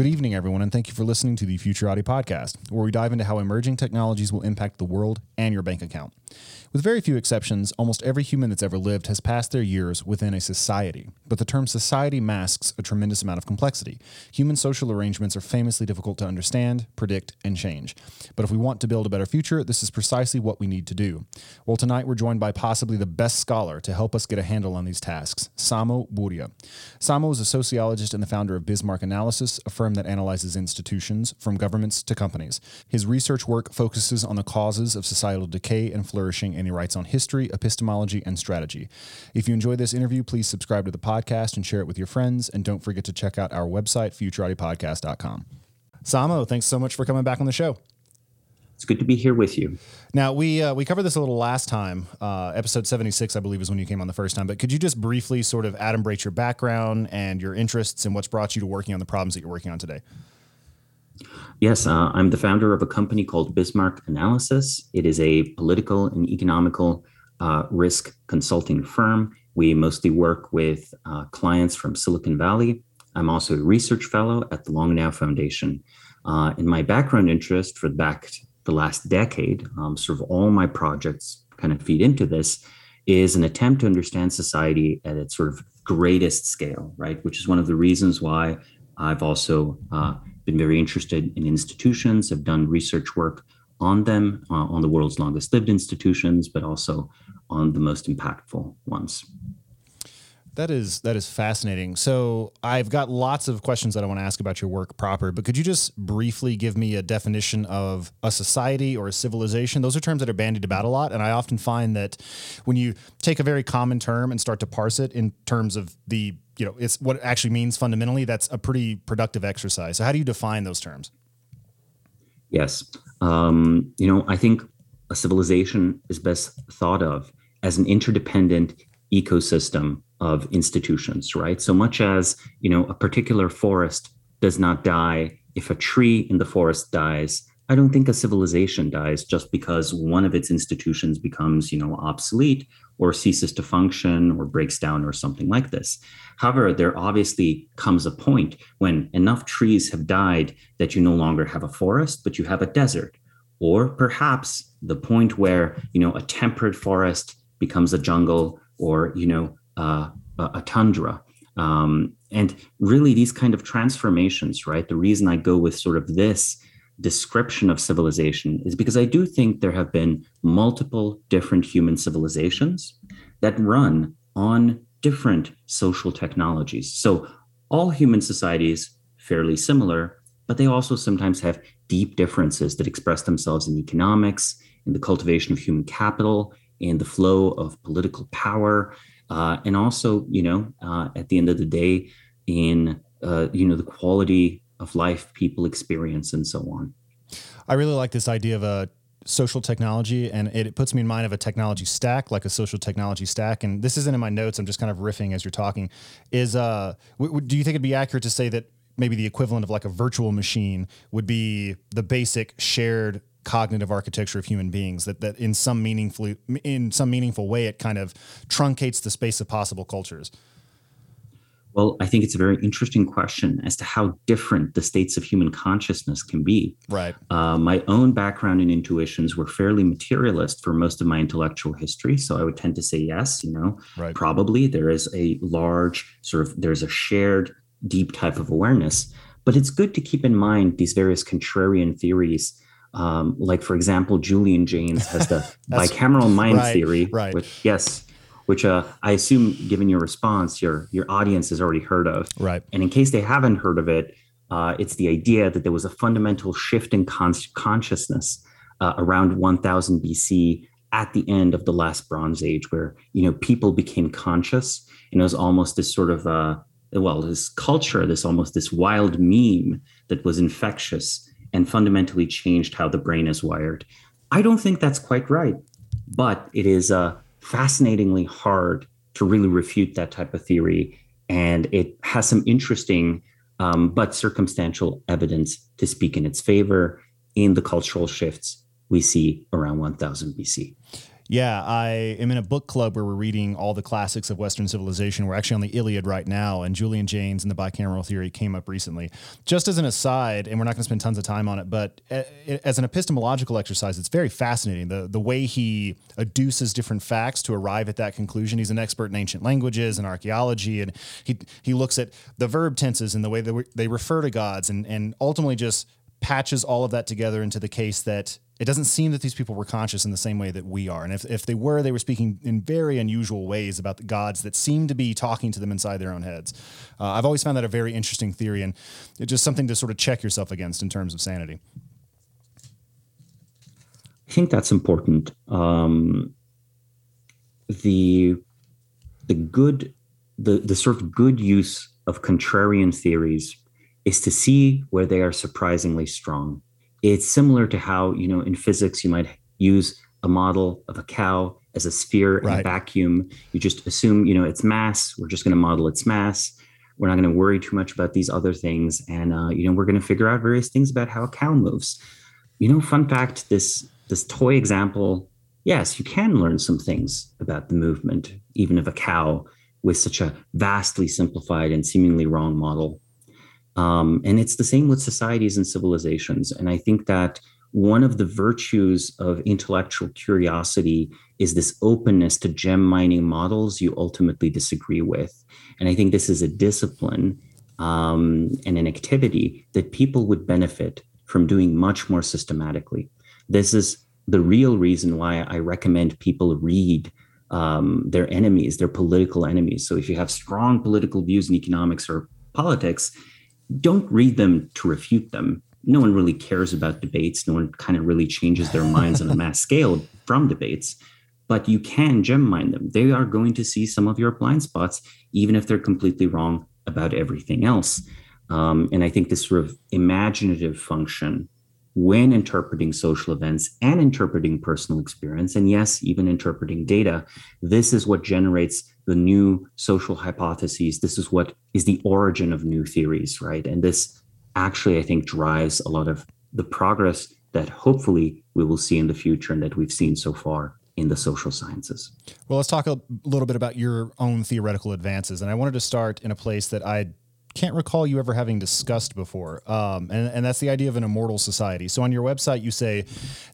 Good evening, everyone, and thank you for listening to the Futurati podcast, where we dive into how emerging technologies will impact the world and your bank account. With very few exceptions, almost every human that's ever lived has passed their years within a society. But the term society masks a tremendous amount of complexity. Human social arrangements are famously difficult to understand, predict, and change. But if we want to build a better future, this is precisely what we need to do. Well, tonight we're joined by possibly the best scholar to help us get a handle on these tasks, Samo Burja. Samo is a sociologist and the founder of Bismarck Analysis, a firm that analyzes institutions, from governments to companies. His research work focuses on the causes of societal decay and flourishing and he writes on history, epistemology, and strategy. If you enjoy this interview, please subscribe to the podcast and share it with your friends. And don't forget to check out our website, futuratipodcast.com. Samo, thanks so much for coming back on the show. It's good to be here with you. Now we uh, we covered this a little last time. Uh, episode seventy six, I believe, is when you came on the first time. But could you just briefly sort of adumbrate your background and your interests and what's brought you to working on the problems that you're working on today? Yes, uh, I'm the founder of a company called Bismarck Analysis. It is a political and economical uh, risk consulting firm. We mostly work with uh, clients from Silicon Valley. I'm also a research fellow at the Long Now Foundation. Uh, in my background interest for back the last decade, um, sort of all my projects kind of feed into this, is an attempt to understand society at its sort of greatest scale, right? Which is one of the reasons why I've also uh, been very interested in institutions, have done research work on them, uh, on the world's longest lived institutions, but also on the most impactful ones. That is that is fascinating. So I've got lots of questions that I want to ask about your work proper, but could you just briefly give me a definition of a society or a civilization? Those are terms that are bandied about a lot, and I often find that when you take a very common term and start to parse it in terms of the you know it's what it actually means fundamentally, that's a pretty productive exercise. So how do you define those terms? Yes, um, you know I think a civilization is best thought of as an interdependent ecosystem of institutions, right? So much as, you know, a particular forest does not die if a tree in the forest dies, I don't think a civilization dies just because one of its institutions becomes, you know, obsolete or ceases to function or breaks down or something like this. However, there obviously comes a point when enough trees have died that you no longer have a forest, but you have a desert. Or perhaps the point where, you know, a temperate forest becomes a jungle or, you know, uh, a tundra. Um, and really, these kind of transformations, right? The reason I go with sort of this description of civilization is because I do think there have been multiple different human civilizations that run on different social technologies. So, all human societies fairly similar, but they also sometimes have deep differences that express themselves in economics, in the cultivation of human capital, in the flow of political power, uh, and also you know uh, at the end of the day in uh, you know the quality of life people experience and so on. I really like this idea of a social technology and it, it, puts me in mind of a technology stack like a social technology stack. And this isn't in my notes i'm just kind of riffing as you're talking. Is uh w- w- do you think it'd be accurate to say that maybe the equivalent of like a virtual machine would be the basic shared cognitive architecture of human beings that that in some meaningful in some meaningful way it kind of truncates the space of possible cultures Well, I think it's a very interesting question as to how different the states of human consciousness can be. Right. Uh, my own background and intuitions were fairly materialist for most of my intellectual history. So I would tend to say yes, you know, right. probably there is a large sort of, there's a shared deep type of awareness. But it's good to keep in mind these various contrarian theories. Um, like, for example, Julian Jaynes has the bicameral mind right, theory, right. which, yes, which uh, I assume, given your response, your your audience has already heard of. Right. And in case they haven't heard of it, uh, it's the idea that there was a fundamental shift in con- consciousness uh, around 1000 BC at the end of the last Bronze Age, where you know people became conscious, and it was almost this sort of uh, well, this culture, this almost this wild meme that was infectious and fundamentally changed how the brain is wired. I don't think that's quite right, but it is uh, fascinatingly hard to really refute that type of theory. And it has some interesting um, but circumstantial evidence to speak in its favor in the cultural shifts we see around 1000 BC. Yeah, I am in a book club where we're reading all the classics of Western civilization. We're actually on the Iliad right now, and Julian Jaynes and the bicameral theory came up recently. Just as an aside, and we're not going to spend tons of time on it, but eh, eh, as an epistemological exercise, it's very fascinating. The, the way he adduces different facts to arrive at that conclusion. He's an expert in ancient languages and archaeology, and he, he looks at the verb tenses and the way that they refer to gods, and, and ultimately just patches all of that together into the case that it doesn't seem that these people were conscious in the same way that we are. And if, if they were, they were speaking in very unusual ways about the gods that seem to be talking to them inside their own heads. Uh, I've always found that a very interesting theory and just something to sort of check yourself against in terms of sanity. I think that's important. Um, the the good the the sort of good use of contrarian theories is to see where they are surprisingly strong it's similar to how you know in physics you might use a model of a cow as a sphere in a vacuum. You just assume you know its mass. We're just going to model its mass. We're not going to worry too much about these other things. And uh, you know we're going to figure out various things about how a cow moves. You know fun fact this this toy example yes you can learn some things about the movement even of a cow with such a vastly simplified and seemingly wrong model um, and it's the same with societies and civilizations. And I think that one of the virtues of intellectual curiosity is this openness to gem mining models you ultimately disagree with. And I think this is a discipline um, and an activity that people would benefit from doing much more systematically. This is the real reason why I recommend people read um, their enemies, their political enemies. So if you have strong political views in economics or politics, don't read them to refute them. No one really cares about debates. No one kind of really changes their minds on a mass scale from debates. But you can gem mine them. They are going to see some of your blind spots, even if they're completely wrong about everything else. Um, and I think this sort of imaginative function when interpreting social events and interpreting personal experience, and yes, even interpreting data, this is what generates the new social hypotheses. This is what is the origin of new theories, right? And this actually, I think, drives a lot of the progress that hopefully we will see in the future and that we've seen so far in the social sciences. Well, let's talk a little bit about your own theoretical advances. And I wanted to start in a place that I can't recall you ever having discussed before. Um, and, and that's the idea of an immortal society. So on your website, you say,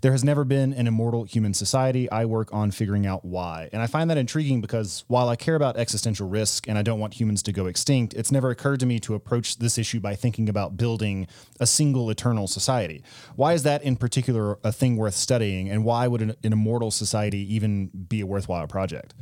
There has never been an immortal human society. I work on figuring out why. And I find that intriguing because while I care about existential risk and I don't want humans to go extinct, it's never occurred to me to approach this issue by thinking about building a single eternal society. Why is that in particular a thing worth studying? And why would an, an immortal society even be a worthwhile project?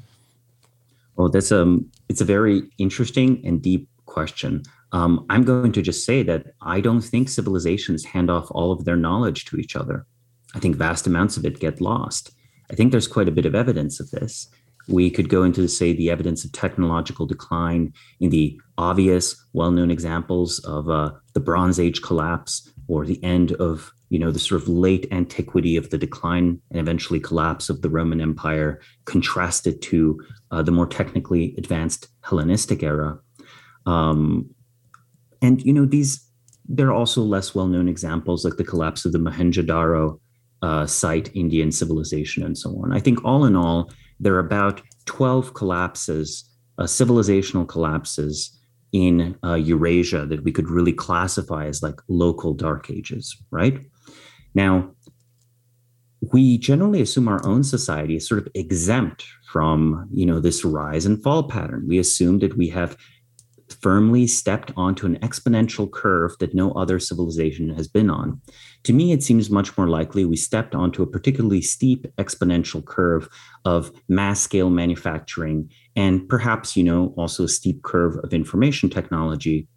Well, that's um, it's a very interesting and deep question. Um, I'm going to just say that I don't think civilizations hand off all of their knowledge to each other. I think vast amounts of it get lost. I think there's quite a bit of evidence of this. We could go into, say, the evidence of technological decline in the obvious, well-known examples of uh, the Bronze Age collapse or the end of, you know, the sort of late antiquity of the decline and eventually collapse of the Roman Empire, contrasted to uh, the more technically advanced Hellenistic era. Um, and you know these there are also less well-known examples like the collapse of the Mohenjo-daro uh, site, Indian civilization, and so on. I think all in all, there are about 12 collapses, uh, civilizational collapses in uh, Eurasia that we could really classify as like local dark ages, right? Now, we generally assume our own society is sort of exempt from, you know, this rise and fall pattern. We assume that we have firmly stepped onto an exponential curve that no other civilization has been on. To me, it seems much more likely we stepped onto a particularly steep exponential curve of mass scale manufacturing and perhaps, you know, also a steep curve of information technology.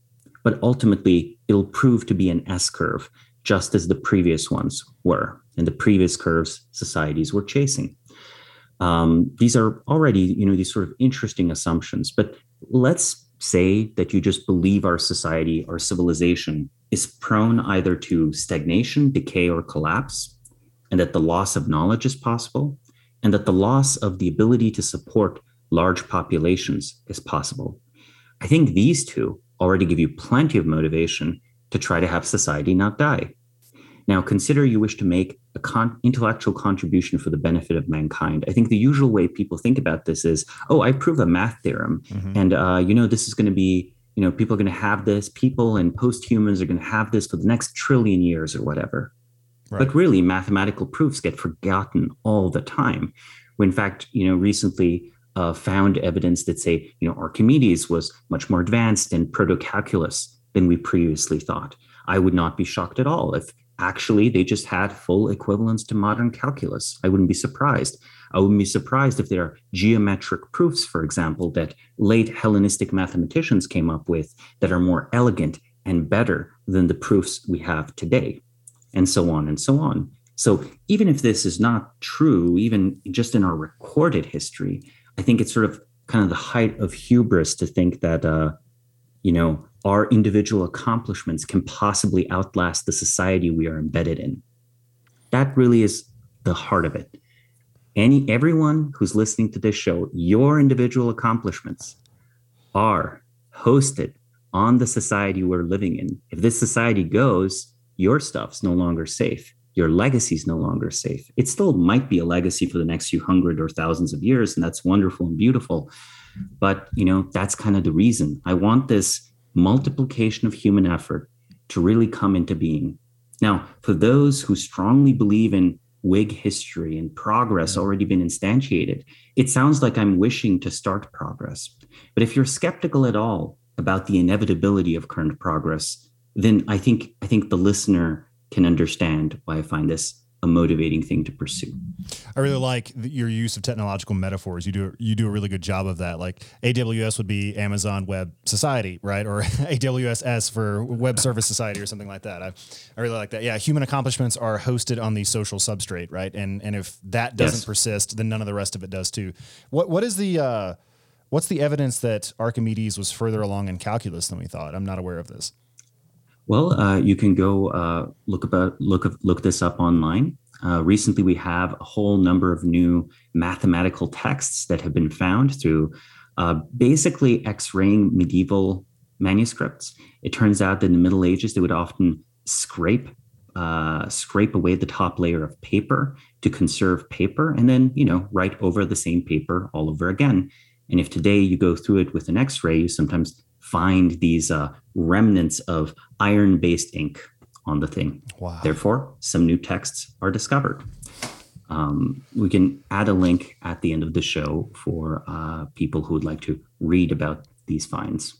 But ultimately, it'll prove to be an S curve, just as the previous ones were, and the previous curves societies were chasing. Um, these are already, you know, these sort of interesting assumptions. But let's say that you just believe our society, our civilization is prone either to stagnation, decay, or collapse, and that the loss of knowledge is possible, and that the loss of the ability to support large populations is possible. I think these two already give you plenty of motivation to try to have society not die. Now, consider you wish to make a con- intellectual contribution for the benefit of mankind. I think the usual way people think about this is, oh, I prove a math theorem, mm-hmm. and uh, you know this is going to be, you know, people are going to have this. People and post-humans are going to have this for the next trillion years or whatever. Right. But really, mathematical proofs get forgotten all the time. When in fact, you know, recently uh, found evidence that say, you know, Archimedes was much more advanced in proto-calculus than we previously thought. I would not be shocked at all if actually they just had full equivalence to modern calculus. I wouldn't be surprised. I wouldn't be surprised if there are geometric proofs, for example, that late Hellenistic mathematicians came up with that are more elegant and better than the proofs we have today, and so on and so on. So even if this is not true, even just in our recorded history, I think it's sort of kind of the height of hubris to think that, uh, you know, our individual accomplishments can possibly outlast the society we are embedded in. That really is the heart of it. Any everyone who's listening to this show, your individual accomplishments are hosted on the society we're living in. If this society goes, your stuff's no longer safe. Your legacy is no longer safe. It still might be a legacy for the next few hundred or thousands of years, and that's wonderful and beautiful. But you know, that's kind of the reason. I want this multiplication of human effort to really come into being. Now, for those who strongly believe in Whig history and progress already been instantiated, it sounds like I'm wishing to start progress. But if you're skeptical at all about the inevitability of current progress, then I think I think the listener can understand why I find this a motivating thing to pursue. I really like your use of technological metaphors. You do you do a really good job of that. Like AWS would be Amazon Web Society, right? Or AWS for Web Service Society or something like that. I, I really like that. Yeah, human accomplishments are hosted on the social substrate, right? And and if that doesn't yes. persist, then none of the rest of it does too. What what is the uh, what's the evidence that Archimedes was further along in calculus than we thought? I'm not aware of this. Well, uh, you can go uh, look about look look this up online. Uh, recently, we have a whole number of new mathematical texts that have been found through uh, basically X-raying medieval manuscripts. It turns out that in the Middle Ages, they would often scrape uh, scrape away the top layer of paper to conserve paper, and then you know write over the same paper all over again. And if today you go through it with an X-ray, you sometimes find these uh, remnants of iron based ink on the thing. Wow. Therefore, some new texts are discovered. Um, we can add a link at the end of the show for uh, people who would like to read about these finds.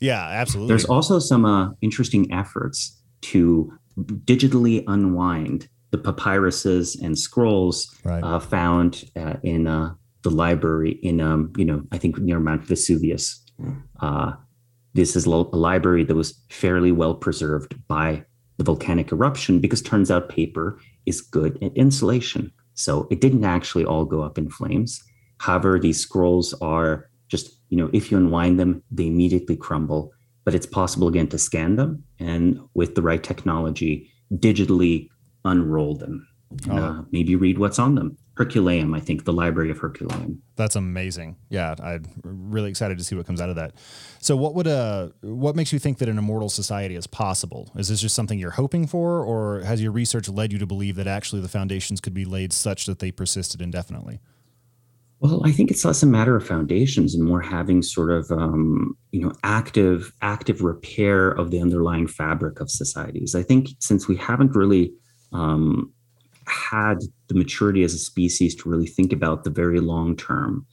Yeah, absolutely. There's also some uh, interesting efforts to digitally unwind the papyruses and scrolls right. uh, found uh, in uh, the library in, um, you know, I think near Mount Vesuvius uh, this is a library that was fairly well preserved by the volcanic eruption because turns out paper is good at insulation. So it didn't actually all go up in flames. However, these scrolls are just, you know, if you unwind them, they immediately crumble. But it's possible again to scan them and with the right technology, digitally unroll them. Oh. Uh, maybe read what's on them. Herculaneum, I think, the Library of Herculaneum. That's amazing. Yeah, I'm really excited to see what comes out of that. So, what would uh, what makes you think that an immortal society is possible? Is this just something you're hoping for, or has your research led you to believe that actually the foundations could be laid such that they persisted indefinitely? Well, I think it's less a matter of foundations and more having sort of um, you know active active repair of the underlying fabric of societies. I think since we haven't really um, had the maturity as a species to really think about the very long term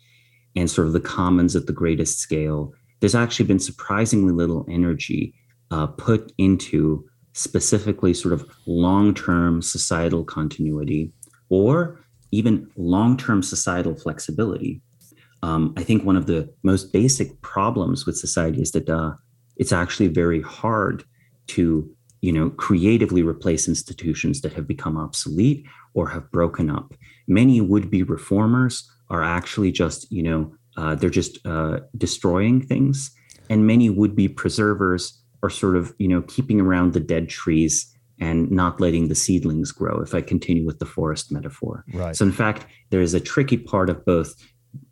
and sort of the commons at the greatest scale, there's actually been surprisingly little energy uh, put into specifically sort of long term societal continuity or even long term societal flexibility. Um, I think one of the most basic problems with society is that uh, it's actually very hard to you know creatively replace institutions that have become obsolete or have broken up. Many would-be reformers are actually just you know uh, they're just uh, destroying things. And many would-be preservers are sort of you know keeping around the dead trees and not letting the seedlings grow if i continue with the forest metaphor. Right. So in fact there is a tricky part of both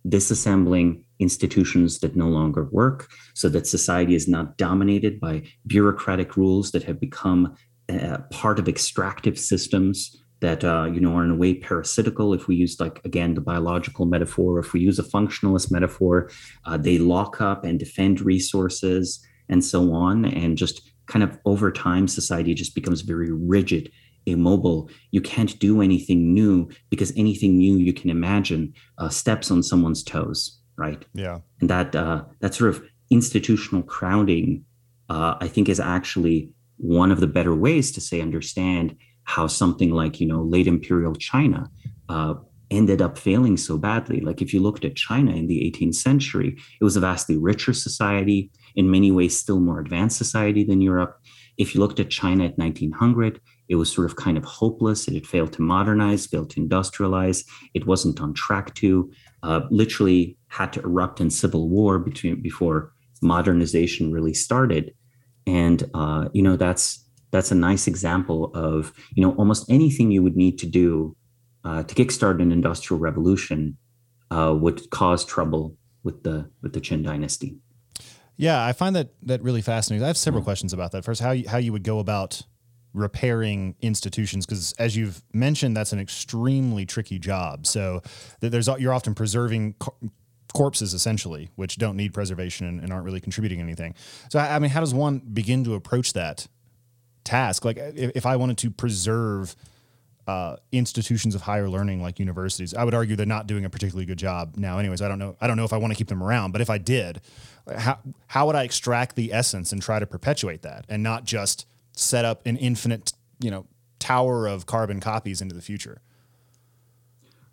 disassembling institutions that no longer work so that society is not dominated by bureaucratic rules that have become uh, part of extractive systems that uh, you know are in a way parasitical. If we use like again the biological metaphor if we use a functionalist metaphor uh, they lock up and defend resources and so on. And just kind of over time society just becomes very rigid immobile. You can't do anything new because anything new you can imagine uh, steps on someone's toes right yeah and that uh, that sort of institutional crowding uh, i think is actually one of the better ways to say understand how something like you know late imperial china uh, ended up failing so badly like if you looked at china in the 18th century it was a vastly richer society in many ways still more advanced society than Europe. If you looked at China at 1900, it was sort of kind of hopeless. It had failed to modernize, failed to industrialize. It wasn't on track to. Uh, literally had to erupt in civil war between before modernization really started. And uh, you know that's that's a nice example of you know almost anything you would need to do uh, to kickstart an industrial revolution uh, would cause trouble with the with the Qing dynasty. Yeah, I find that that really fascinating. I have several questions about that. First, how you, how you would go about repairing institutions because as you've mentioned that's an extremely tricky job so there's you're often preserving corpses essentially which don't need preservation and, and, aren't really contributing anything so i mean how does one begin to approach that task like if, if i wanted to preserve uh, institutions of higher learning like universities. I would argue they're not doing a particularly good job now. Anyways, I don't know. I don't know if I want to keep them around, but if I did, how how would I extract the essence and try to perpetuate that, and not just set up an infinite, you know, tower of carbon copies into the future?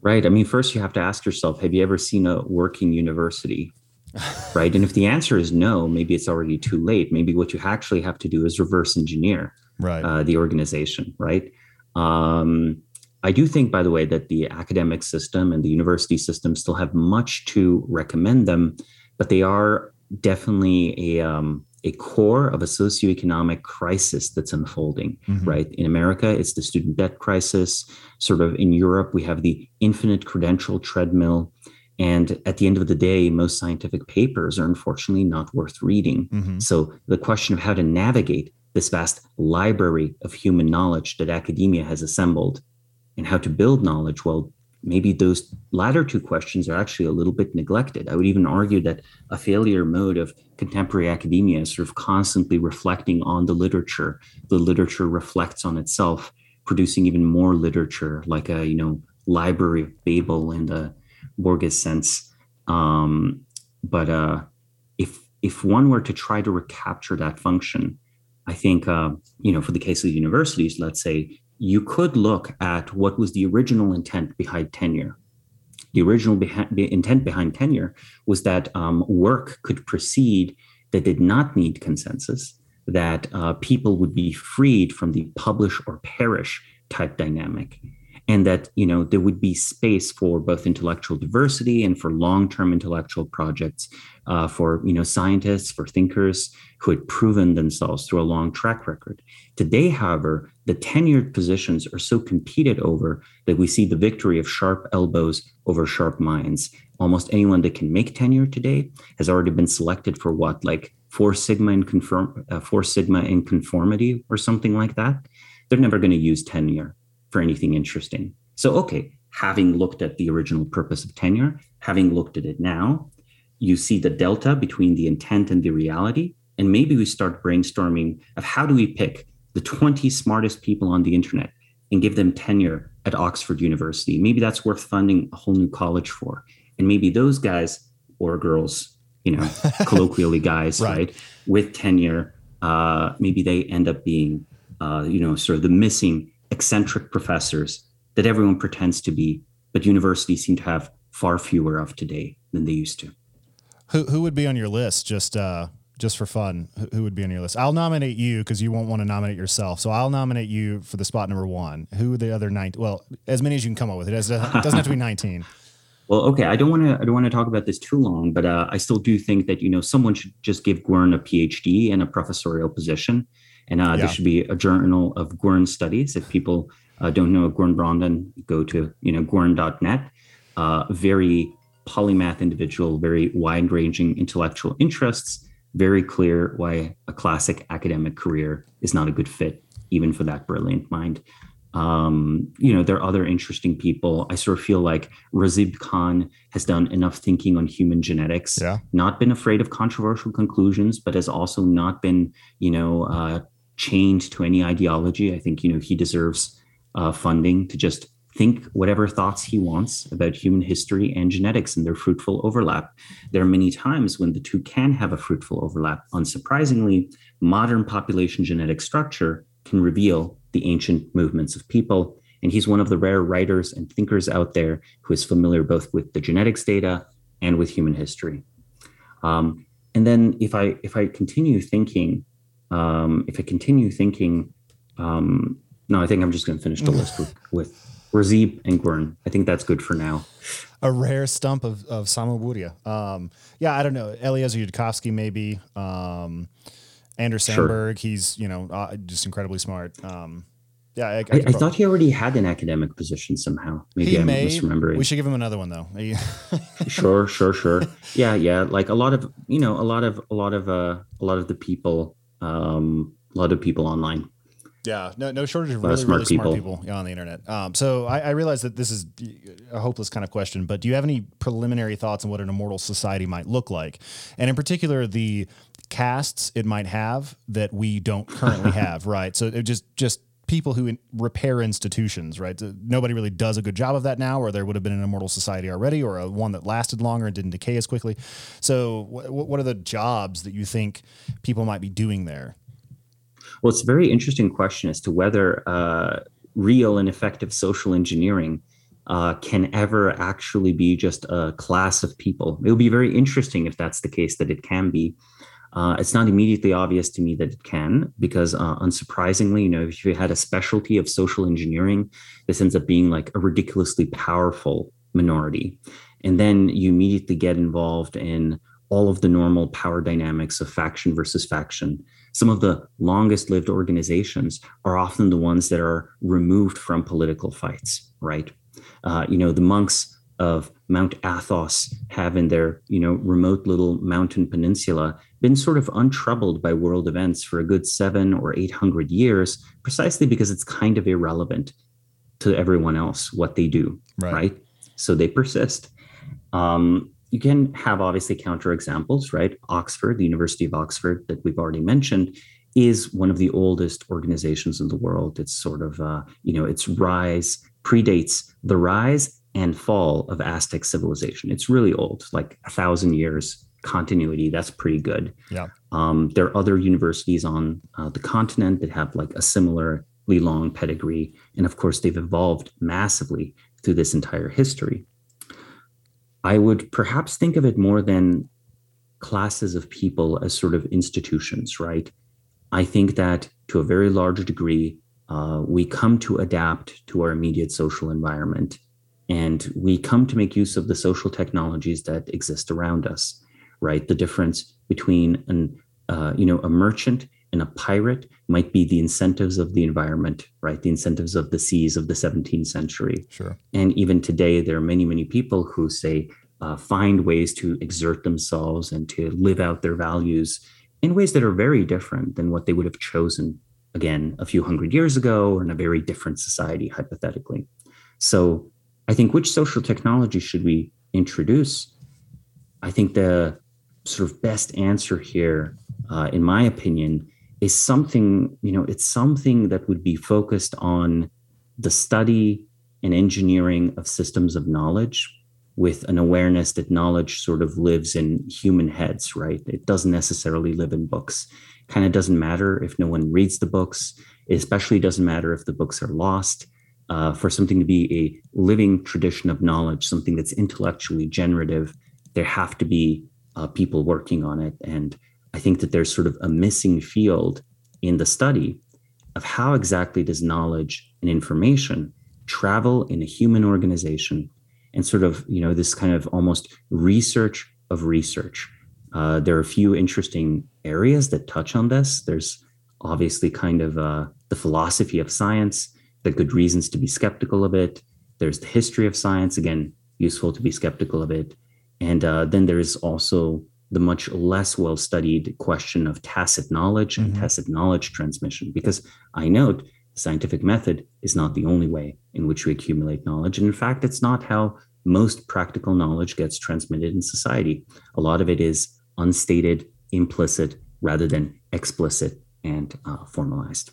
Right. I mean, first you have to ask yourself: Have you ever seen a working university? right. And if the answer is no, maybe it's already too late. Maybe what you actually have to do is reverse engineer right. uh, the organization. Right um, I do think, by the way, that the academic system and the university system still have much to recommend them, but they are definitely a um, a core of a socioeconomic crisis that's unfolding. Mm-hmm. Right in America, it's the student debt crisis. Sort of in Europe, we have the infinite credential treadmill. And at the end of the day, most scientific papers are unfortunately not worth reading. Mm-hmm. So the question of how to navigate this vast library of human knowledge that academia has assembled and how to build knowledge well maybe those latter two questions are actually a little bit neglected. I would even argue that a failure mode of contemporary academia is sort of constantly reflecting on the literature. The literature reflects on itself producing even more literature like a you know library of babel in the borges sense. Um, but uh, if if one were to try to recapture that function I think, uh, you know, for the case of universities, let's say you could look at what was the original intent behind tenure. The original beha- intent behind tenure was that um, work could proceed that did not need consensus, that uh, people would be freed from the publish or perish type dynamic and that you know there would be space for both intellectual diversity and for long-term intellectual projects uh, for you know scientists for thinkers who had proven themselves through a long track record. Today however the tenured positions are so competed over that we see the victory of sharp elbows over sharp minds. Almost anyone that can make tenure today has already been selected for what like four sigma in conform uh, four sigma in conformity or something like that. They're never going to use tenure for anything interesting. So, okay, having looked at the original purpose of tenure, having looked at it now, you see the delta between the intent and the reality. And maybe we start brainstorming of how do we pick the 20 smartest people on the internet and give them tenure at Oxford University. Maybe that's worth funding a whole new college for. And maybe those guys or girls, you know, colloquially guys, right. right, with tenure, uh, maybe they end up being, uh, you know, sort of the missing eccentric professors that everyone pretends to be, but universities seem to have far fewer of today than they used to. Who who would be on your list? Just uh, just for fun, who would be on your list? I'll nominate you because you won't want to nominate yourself. So I'll nominate you for the spot number one. Who are the other nine? Well, as many as you can come up with. It doesn't have to be nineteen. Well, okay. I don't want to. I don't want to talk about this too long, but uh, I still do think that you know someone should just give Gwern a PhD and a professorial position, and uh, yeah. there should be a journal of Gwern studies. If people uh, don't know Gwern Branwen, go to you know gwern.net. Uh, very polymath individual, very wide-ranging intellectual interests. Very clear why a classic academic career is not a good fit, even for that brilliant mind. Um, you know, there are other interesting people. I sort of feel like Razib Khan has done enough thinking on human genetics, yeah. not been afraid of controversial conclusions, but has also not been, you know, uh, chained to any ideology. I think, you know, he deserves uh, funding to just think whatever thoughts he wants about human history and genetics and their fruitful overlap. There are many times when the two can have a fruitful overlap. Unsurprisingly, modern population genetic structure can reveal the ancient movements of people. And he's one of the rare writers and thinkers out there who is familiar both with the genetics data and with human history. Um, and then if I if I continue thinking, um, if I continue thinking, um, no, I think I'm just going to finish the list with, with Razib and Gwern. I think that's good for now. A rare stump of, of Samuel Um, yeah, I don't know. Eliezer Yudkowsky, maybe. Um, Anders Sandberg, sure. he's you know uh, just incredibly smart. Um, yeah, I, I, I, I thought he already had an academic position somehow. Maybe he I'm may. misremembering. We should give him another one though. sure, sure, sure. Yeah, yeah. Like a lot of you know, a lot of a lot of uh, a lot of the people, um, a lot of people online. Yeah, no, no shortage of really, smart, really people. smart people on the internet. Um, so I, I realize that this is a hopeless kind of question, but do you have any preliminary thoughts on what an immortal society might look like, and in particular the castes it might have that we don't currently have, right? So just just people who in, repair institutions, right? Nobody really does a good job of that now, or there would have been an immortal society already, or a one that lasted longer and didn't decay as quickly. So, wh- what are the jobs that you think people might be doing there? Well, it's a very interesting question as to whether uh, real and effective social engineering uh, can ever actually be just a class of people. It would be very interesting if that's the case, that it can be. Uh, it's not immediately obvious to me that it can, because uh, unsurprisingly, you know, if you had a specialty of social engineering, this ends up being like a ridiculously powerful minority. And then you immediately get involved in all of the normal power dynamics of faction versus faction. Some of the longest lived organizations are often the ones that are removed from political fights, right? Uh, you know, the monks of Mount Athos have in their, you know, remote little mountain peninsula been sort of untroubled by world events for a good seven or 800 years, precisely because it's kind of irrelevant to everyone else what they do, right? right? So they persist. Um, you can have obviously counterexamples, right? Oxford, the University of Oxford, that we've already mentioned, is one of the oldest organizations in the world. It's sort of, uh, you know, its rise predates the rise and fall of Aztec civilization. It's really old, like a thousand years continuity. That's pretty good. Yeah. Um, there are other universities on uh, the continent that have like a similarly long pedigree, and of course, they've evolved massively through this entire history. I would perhaps think of it more than classes of people as sort of institutions, right? I think that to a very large degree, uh, we come to adapt to our immediate social environment and we come to make use of the social technologies that exist around us right? The difference between an uh, you know a merchant and a pirate might be the incentives of the environment right? The incentives of the seas of the 17th century. Sure. And even today there are many many people who say uh, find ways to exert themselves and to live out their values in ways that are very different than what they would have chosen again a few hundred years ago or in a very different society hypothetically. So I think which social technology should we introduce? I think the sort of best answer here, uh, in my opinion, is something, you know, it's something that would be focused on the study and engineering of systems of knowledge with an awareness that knowledge sort of lives in human heads, right? It doesn't necessarily live in books. Kind of doesn't matter if no one reads the books. It especially doesn't matter if the books are lost. Uh, for something to be a living tradition of knowledge, something that's intellectually generative, there have to be uh, people working on it. And I think that there's sort of a missing field in the study of how exactly does knowledge and information travel in a human organization and sort of you know this kind of almost research of research uh, there are a few interesting areas that touch on this there's obviously kind of uh, the philosophy of science the good reasons to be skeptical of it there's the history of science again useful to be skeptical of it and uh, then there is also the much less well studied question of tacit knowledge and mm-hmm. tacit knowledge transmission because i note the scientific method is not the only way in which we accumulate knowledge. And in fact, it's not how most practical knowledge gets transmitted in society. A lot of it is unstated, implicit, rather than explicit and uh, formalized.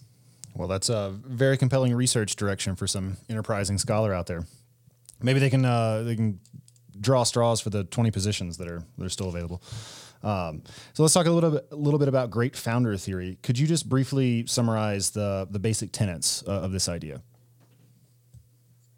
Well, that's a very compelling research direction for some enterprising scholar out there. Maybe they can uh, they can draw straws for the twenty positions that are that are still available. Um, so let's talk a little bit, a little bit about great founder theory. Could you just briefly summarize the the basic tenets uh, of this idea?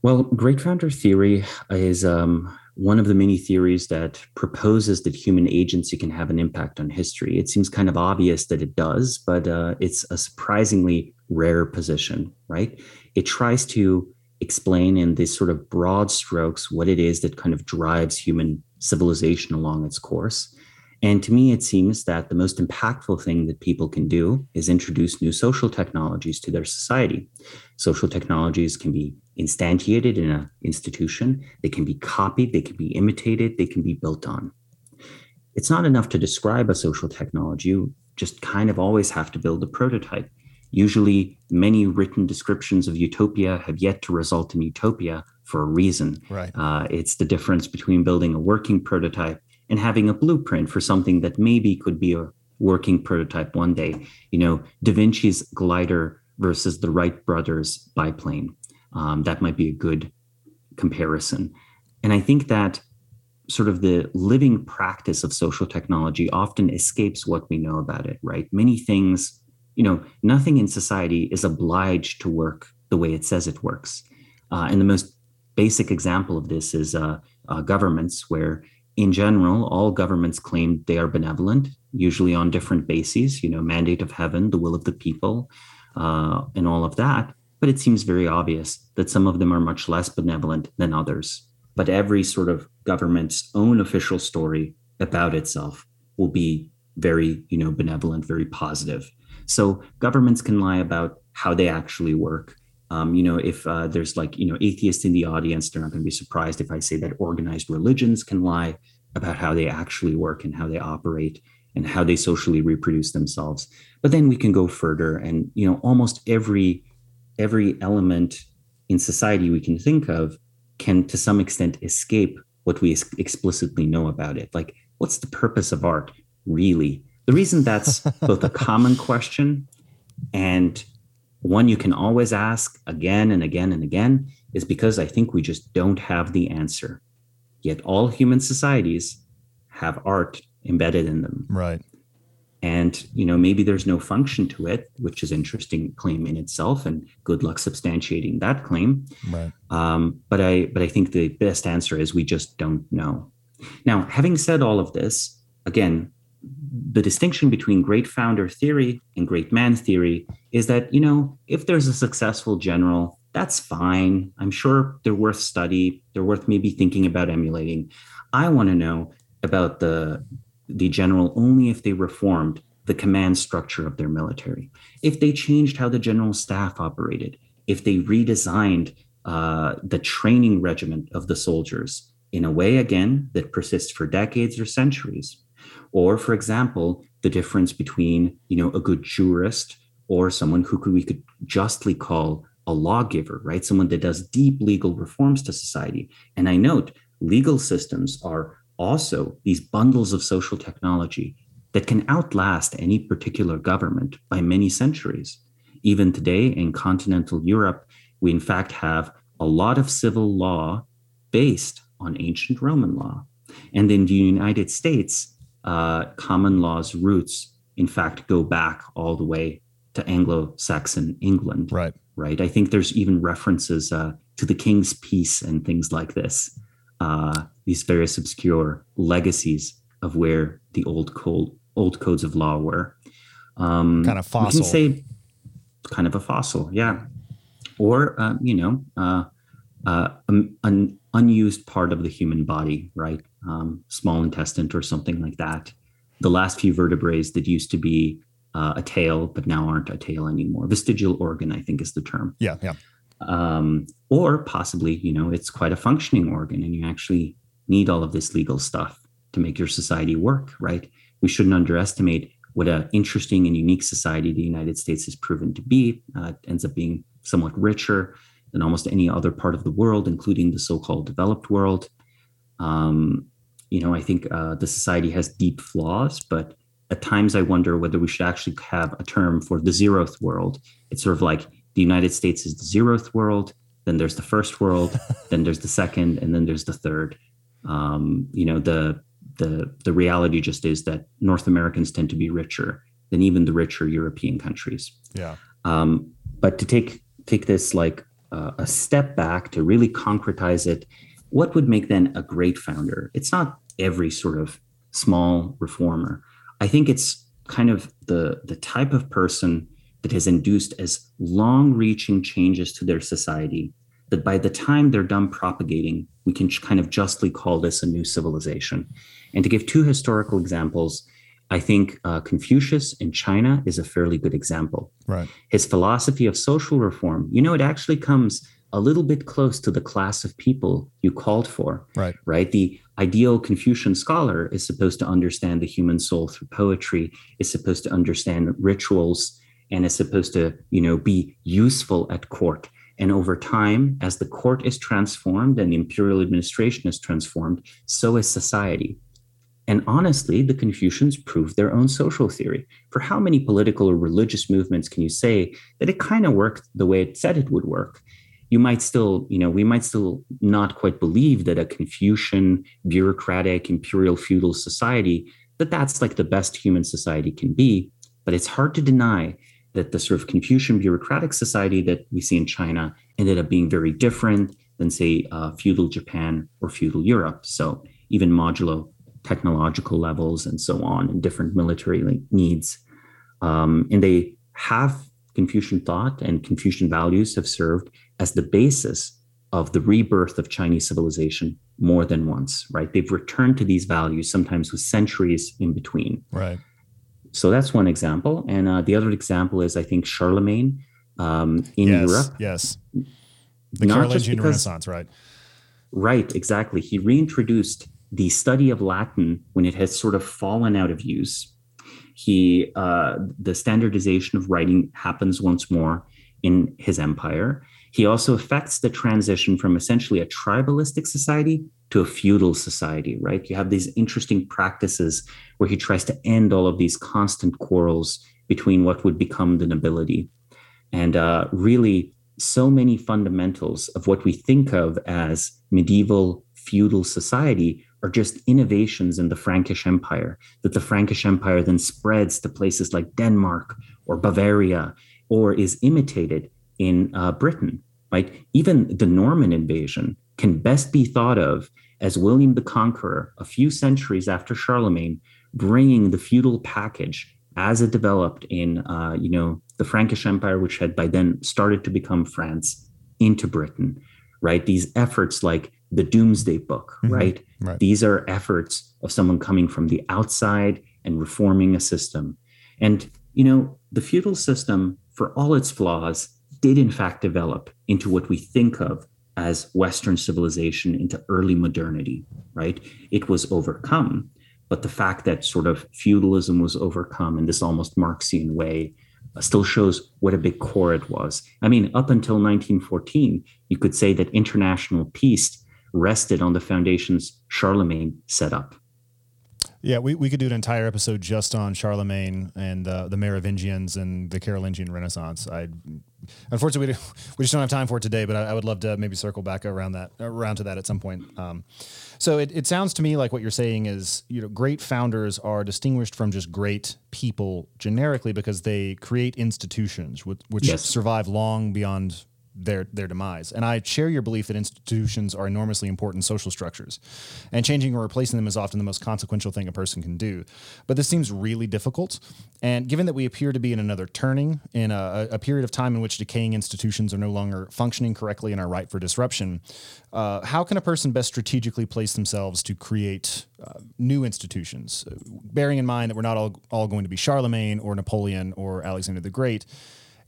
Well, great founder theory is um, one of the many theories that proposes that human agency can have an impact on history. It seems kind of obvious that it does, but uh, it's a surprisingly rare position, right? It tries to explain in these sort of broad strokes what it is that kind of drives human civilization along its course. And to me, it seems that the most impactful thing that people can do is introduce new social technologies to their society. Social technologies can be instantiated in an institution, they can be copied, they can be imitated, they can be built on. It's not enough to describe a social technology, you just kind of always have to build a prototype. Usually, many written descriptions of utopia have yet to result in utopia for a reason. Right. Uh, it's the difference between building a working prototype and having a blueprint for something that maybe could be a working prototype one day. You know, Da Vinci's glider versus the Wright brothers biplane. Um, that might be a good comparison. And I think that sort of the living practice of social technology often escapes what we know about it, right? Many things, you know, nothing in society is obliged to work the way it says it works. Uh, and the most basic example of this is uh, uh, governments, where in general, all governments claim they are benevolent, usually on different bases, you know, mandate of heaven, the will of the people, uh, and all of that. But it seems very obvious that some of them are much less benevolent than others. But every sort of government's own official story about itself will be very, you know, benevolent, very positive. So governments can lie about how they actually work. Um, you know, if uh, there's like, you know, atheists in the audience, they're not going to be surprised if I say that organized religions can lie about how they actually work and how they operate and how they socially reproduce themselves. But then we can go further and, you know, almost every every element in society we can think of can to some extent escape what we explicitly know about it. Like, what's the purpose of art, really? The reason that's both a common question and one you can always ask again and again and again is because I think we just don't have the answer. Yet all human societies have art embedded in them. Right. And you know maybe there's no function to it, which is interesting claim in itself, and good luck substantiating that claim. Right. Um, but I but I think the best answer is we just don't know. Now, having said all of this, again, the distinction between great founder theory and great man theory is that you know if there's a successful general that's fine i'm sure they're worth study they're worth maybe thinking about emulating i want to know about the the general only if they reformed the command structure of their military if they changed how the general staff operated if they redesigned uh, the training regiment of the soldiers in a way again that persists for decades or centuries or for example the difference between you know a good jurist or someone who could, we could justly call a lawgiver, right? Someone that does deep legal reforms to society. And I note legal systems are also these bundles of social technology that can outlast any particular government by many centuries. Even today in continental Europe, we in fact have a lot of civil law based on ancient Roman law. And in the United States, uh, common law's roots, in fact, go back all the way to Anglo-Saxon England. Right. Right. I think there's even references uh, to the King's Peace and things like this. Uh, these various obscure legacies of where the old code, old codes of law were. Um, kind of fossil. We can say kind of a fossil, yeah. Or uh, you know, uh, uh, an unused part of the human body, right? Um, small intestine or something like that. The last few vertebrae that used to be uh, a tail, but now aren't a tail anymore. Vestigial organ, I think, is the term. Yeah, yeah. Um, or possibly, you know, it's quite a functioning organ, and you actually need all of this legal stuff to make your society work, right? We shouldn't underestimate what an interesting and unique society the United States has proven to be. Uh, it ends up being somewhat richer than almost any other part of the world, including the so-called developed world. Um, you know, I think uh, the society has deep flaws, but at times I wonder whether we should actually have a term for the zeroth world. It's sort of like the United States is the zeroth world, then there's the first world, then there's the second, and then there's the third. Um, you know, the the the reality just is that North Americans tend to be richer than even the richer European countries. Yeah. Um, but to take take this like uh, a step back to really concretize it, what would make then a great founder? It's not every sort of small reformer. I think it's kind of the the type of person that has induced as long-reaching changes to their society that by the time they're done propagating, we can kind of justly call this a new civilization. And to give two historical examples, I think uh, Confucius in China is a fairly good example. Right. His philosophy of social reform, you know, it actually comes a little bit close to the class of people you called for. Right. Right. The ideal Confucian scholar is supposed to understand the human soul through poetry, is supposed to understand rituals, and is supposed to, you know, be useful at court. And over time, as the court is transformed and the imperial administration is transformed, so is society. And honestly, the Confucians proved their own social theory. For how many political or religious movements can you say that it kind of worked the way it said it would work? You might still, you know, we might still not quite believe that a Confucian, bureaucratic, imperial feudal society, that that's like the best human society can be. But it's hard to deny that the sort of Confucian bureaucratic society that we see in China ended up being very different than, say, uh, feudal Japan or feudal Europe. So even modulo technological levels and so on, and different military needs. Um, and they have Confucian thought and Confucian values have served as the basis of the rebirth of Chinese civilization more than once, right? They've returned to these values sometimes with centuries in between. Right. So that's one example. And uh, the other example is, I think, Charlemagne um, in yes, Europe. Yes. The Carolingian Renaissance, right? Right, exactly. He reintroduced the study of Latin when it has sort of fallen out of use. He uh, the standardization of writing happens once more in his empire. He also affects the transition from essentially a tribalistic society to a feudal society, right? You have these interesting practices where he tries to end all of these constant quarrels between what would become the nobility. And uh, really, so many fundamentals of what we think of as medieval feudal society are just innovations in the Frankish Empire, that the Frankish Empire then spreads to places like Denmark or Bavaria or is imitated in uh, Britain, right? Even the Norman invasion can best be thought of as William the Conqueror, a few centuries after Charlemagne, bringing the feudal package as it developed in, uh, you know, the Frankish Empire, which had by then started to become France, into Britain, right? These efforts like the Domesday Book, mm-hmm. right? right? These are efforts of someone coming from the outside and reforming a system. And, you know, the feudal system, for all its flaws, did in fact develop into what we think of as Western civilization, into early modernity, right? It was overcome. But the fact that sort of feudalism was overcome in this almost Marxian way still shows what a big core it was. I mean, up until 1914, you could say that international peace rested on the foundations Charlemagne set up. Yeah, we, we could do an entire episode just on Charlemagne and uh, the Merovingians and the Carolingian Renaissance. I unfortunately we, we just don't have time for it today, but I, I, would love to maybe circle back around that around to that at some point. Um, so it, it sounds to me like what you're saying is you know great founders are distinguished from just great people generically because they create institutions which, which yes. survive long beyond their their demise. And I share your belief that institutions are enormously important social structures, and changing or replacing them is often the most consequential thing a person can do. But this seems really difficult. And given that we appear to be in another turning in a, a period of time in which decaying institutions are no longer functioning correctly and are ripe for disruption, uh, how can a person best strategically place themselves to create uh, new institutions, bearing in mind that we're not all, all going to be Charlemagne or Napoleon or Alexander the Great?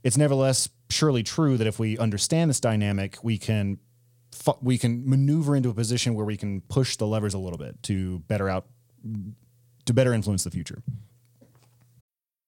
It's nevertheless surely true that if we understand this dynamic, we can we can maneuver into a position where we can push the levers a little bit to better out to better influence the future.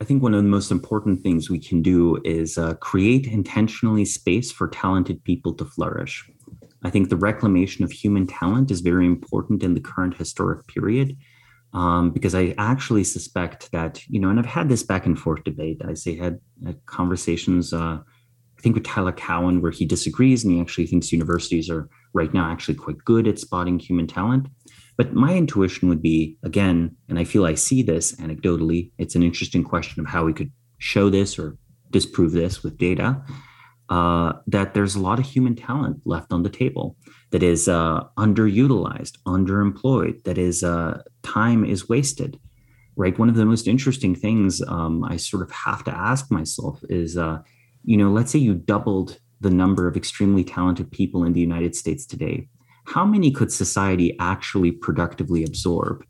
I think one of the most important things we can do is uh, create intentionally space for talented people to flourish. I think the reclamation of human talent is very important in the current historic period um, because I actually suspect that, you know, and I've had this back and forth debate. I say had, had conversations, uh, I think with Tyler Cowen, where he disagrees and he actually thinks universities are right now actually quite good at spotting human talent. But my intuition would be, again, and I feel I see this anecdotally, it's an interesting question of how we could show this or disprove this with data, uh, that there's a lot of human talent left on the table that is uh, underutilized, underemployed, that is uh, time is wasted. Right. One of the most interesting things um, I sort of have to ask myself is, uh, you know, let's say you doubled the number of extremely talented people in the United States today how many could society actually productively absorb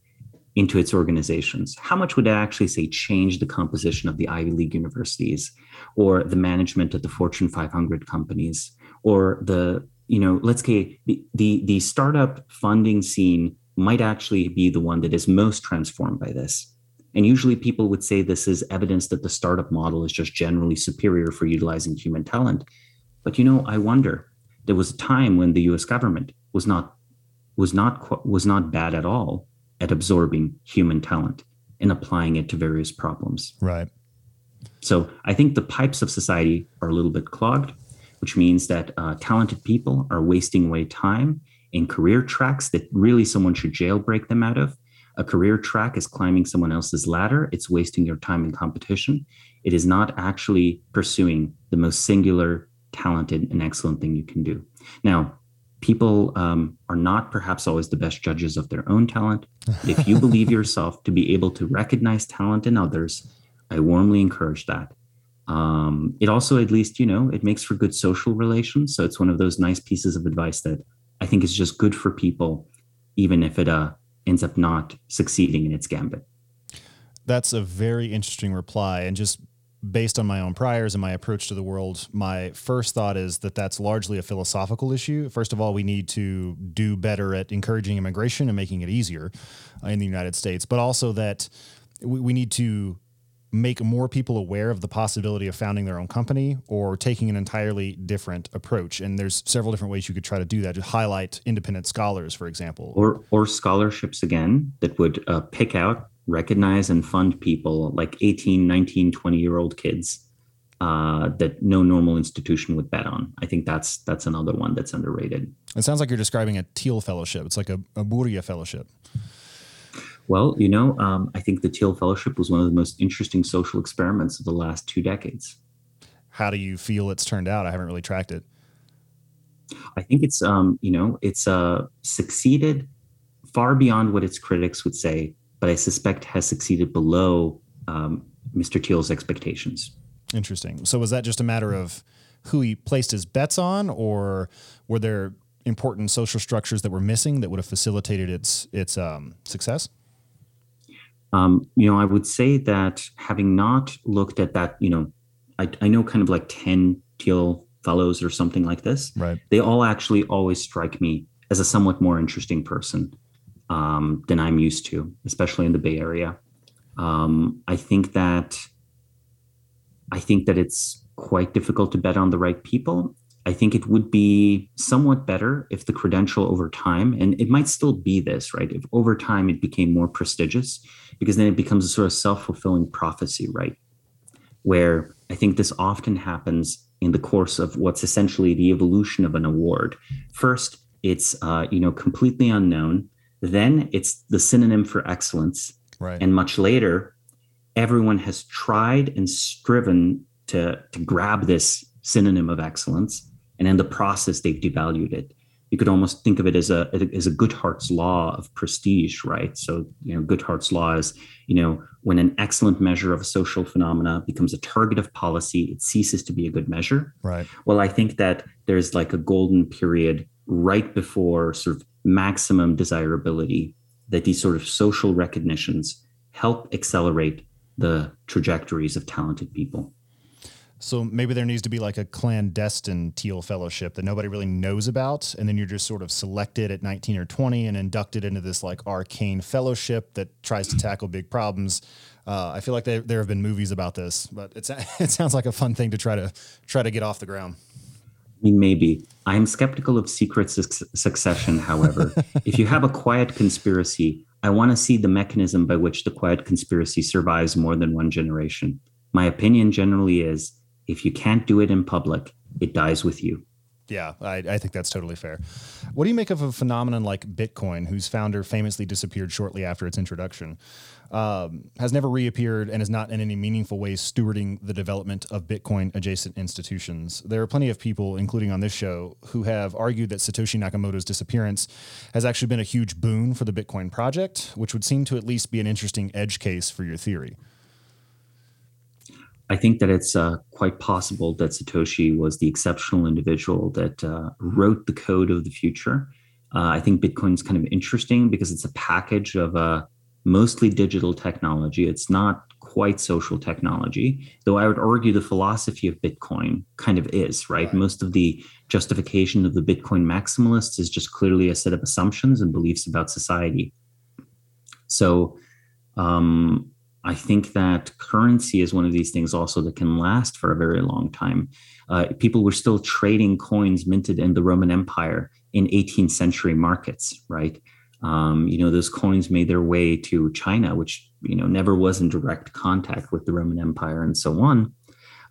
into its organizations? How much would it actually say change the composition of the Ivy League universities or the management of the Fortune 500 companies or the, you know, let's say the, the, the startup funding scene might actually be the one that is most transformed by this. And usually people would say this is evidence that the startup model is just generally superior for utilizing human talent. But you know, I wonder, there was a time when the US government was not was not was not bad at all at absorbing human talent and applying it to various problems. Right. So I think the pipes of society are a little bit clogged, which means that uh, talented people are wasting away time in career tracks that really someone should jailbreak them out of. A career track is climbing someone else's ladder. It's wasting your time in competition. It is not actually pursuing the most singular, talented, and excellent thing you can do. Now, people um, are not perhaps always the best judges of their own talent. But if you believe yourself to be able to recognize talent in others, I warmly encourage that. Um, it also, at least, you know, it makes for good social relations. So it's one of those nice pieces of advice that I think is just good for people, even if it uh, ends up not succeeding in its gambit. That's a very interesting reply. And just based on my own priors and my approach to the world, my first thought is that that's largely a philosophical issue. First of all, we need to do better at encouraging immigration and making it easier uh, in the United States, but also that we, we need to make more people aware of the possibility of founding their own company or taking an entirely different approach. And there's several different ways you could try to do that. To highlight independent scholars, for example, or or scholarships again that would uh, pick out recognize and fund people like 18 19 20 year old kids uh, that no normal institution would bet on. I think that's that's another one that's underrated. It sounds like you're describing a Thiel fellowship. It's like a, a Burja fellowship. Well you know um, i think the Thiel fellowship was one of the most interesting social experiments of the last two decades. How do you feel it's turned out? I haven't really tracked it. I think it's um, you know it's uh, succeeded far beyond what its critics would say but I suspect has succeeded below um, Mr. Thiel's expectations. Interesting. So was that just a matter of who he placed his bets on, or were there important social structures that were missing that would have facilitated its its um, success? Um, you know, I would say that having not looked at that, you know, I, I know kind of like 10 Thiel fellows or something like this. Right. They all actually always strike me as a somewhat more interesting person um, than I'm used to, especially in the Bay Area. Um, I think that I think that it's quite difficult to bet on the right people. I think it would be somewhat better if the credential over time, and it might still be this, right? If over time it became more prestigious, because then it becomes a sort of self fulfilling prophecy, right? Where I think this often happens in the course of what's essentially the evolution of an award. First, it's uh, you know completely unknown. Then it's the synonym for excellence, Right. and much later, everyone has tried and striven to to grab this synonym of excellence, and in the process, they've devalued it. You could almost think of it as a as a Goodhart's law of prestige, right? So you know, Goodhart's law is you know when an excellent measure of a social phenomena becomes a target of policy, it ceases to be a good measure. right. Well, I think that there's like a golden period right before sort of maximum desirability that these sort of social recognitions help accelerate the trajectories of talented people. So maybe there needs to be like a clandestine Thiel Fellowship that nobody really knows about, and then you're just sort of selected at 19 or 20 and inducted into this like arcane fellowship that tries to tackle big problems. Uh, I feel like there, there have been movies about this, but it's it sounds like a fun thing to try to try to get off the ground. I mean, maybe. I am skeptical of secret suc- succession, however. if you have a quiet conspiracy, I want to see the mechanism by which the quiet conspiracy survives more than one generation. My opinion generally is if you can't do it in public, it dies with you. Yeah, I, I think that's totally fair. What do you make of a phenomenon like Bitcoin, whose founder famously disappeared shortly after its introduction, um, has never reappeared, and is not in any meaningful way stewarding the development of Bitcoin adjacent institutions? There are plenty of people, including on this show, who have argued that Satoshi Nakamoto's disappearance has actually been a huge boon for the Bitcoin project, which would seem to at least be an interesting edge case for your theory. I think that it's uh, quite possible that Satoshi was the exceptional individual that uh, wrote the code of the future. Uh, I think Bitcoin's kind of interesting because it's a package of uh, mostly digital technology. It's not quite social technology, though I would argue the philosophy of Bitcoin kind of is, right? Most of the justification of the Bitcoin maximalists is just clearly a set of assumptions and beliefs about society. So, um, I think that currency is one of these things also that can last for a very long time. Uh, people were still trading coins minted in the Roman Empire in 18th century markets, right? Um, you know, those coins made their way to China, which, you know, never was in direct contact with the Roman Empire and so on.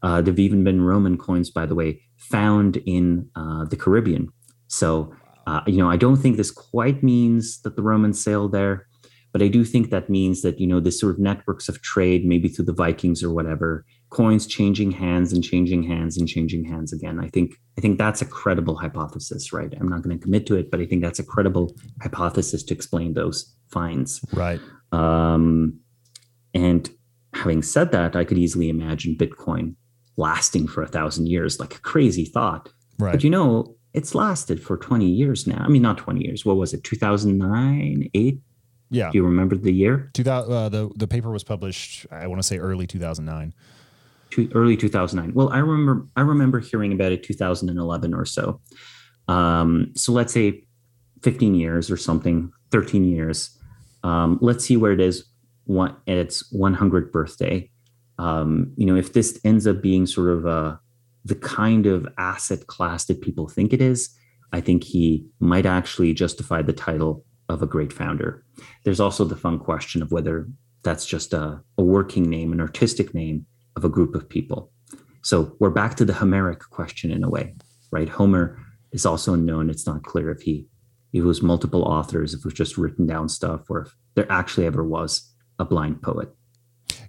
Uh, there've even been Roman coins, by the way, found in uh, the Caribbean. So, uh, you know, I don't think this quite means that the Romans sailed there, but I do think that means that, you know, this sort of networks of trade, maybe through the Vikings or whatever, coins changing hands and changing hands and changing hands again. I think I think that's a credible hypothesis, right? I'm not going to commit to it, but I think that's a credible hypothesis to explain those finds. Right. Um, and having said that, I could easily imagine Bitcoin lasting for a thousand years, like a crazy thought. Right. But you know, it's lasted for 20 years now. I mean, not 20 years. What was it? 2009, 8? Yeah. Do you remember the year? 2000, uh, the the paper was published. I want to say early 2009. Two, early 2009. Well, I remember I remember hearing about it 2011 or so. Um, so let's say 15 years or something, 13 years. Um, let's see where it is one, at its 100th birthday. Um, you know, if this ends up being sort of uh, the kind of asset class that people think it is, I think he might actually justify the title of a great founder. There's also the fun question of whether that's just a, a working name, an artistic name of a group of people. So we're back to the Homeric question in a way, right? Homer is also unknown. It's not clear if he if it was multiple authors, if it was just written down stuff, or if there actually ever was a blind poet.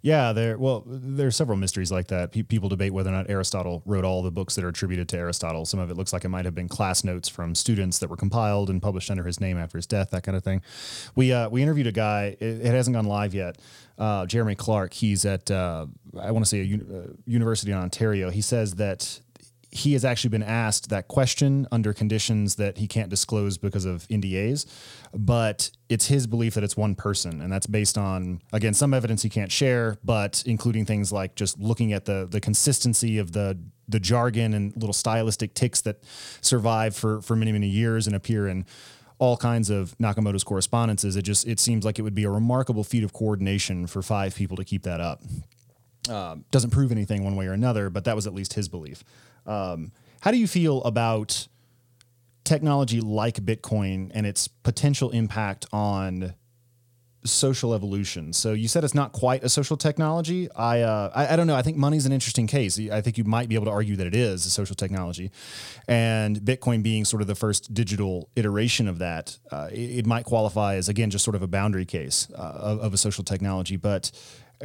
Yeah, there. Well, there are several mysteries like that. Pe- people debate whether or not Aristotle wrote all the books that are attributed to Aristotle. Some of it looks like it might have been class notes from students that were compiled and published under his name after his death, that kind of thing. We uh, we interviewed a guy. It, it hasn't gone live yet. Uh, Jeremy Clark. He's at uh, I want to say a uh, university in Ontario. He says that he has actually been asked that question under conditions that he can't disclose because of NDAs, but it's his belief that it's one person, and that's based on again some evidence he can't share, but including things like just looking at the the consistency of the the jargon and little stylistic ticks that survive for for many many years and appear in all kinds of Nakamoto's correspondences. It just it seems like it would be a remarkable feat of coordination for five people to keep that up. Um, doesn't prove anything one way or another, but that was at least his belief. Um, how do you feel about technology like Bitcoin and its potential impact on social evolution? So you said it's not quite a social technology. I, uh, I, I don't know. I think money's an interesting case. I think you might be able to argue that it is a social technology, and Bitcoin being sort of the first digital iteration of that, uh, it, it, might qualify as again just sort of a boundary case uh, of, of a social technology, but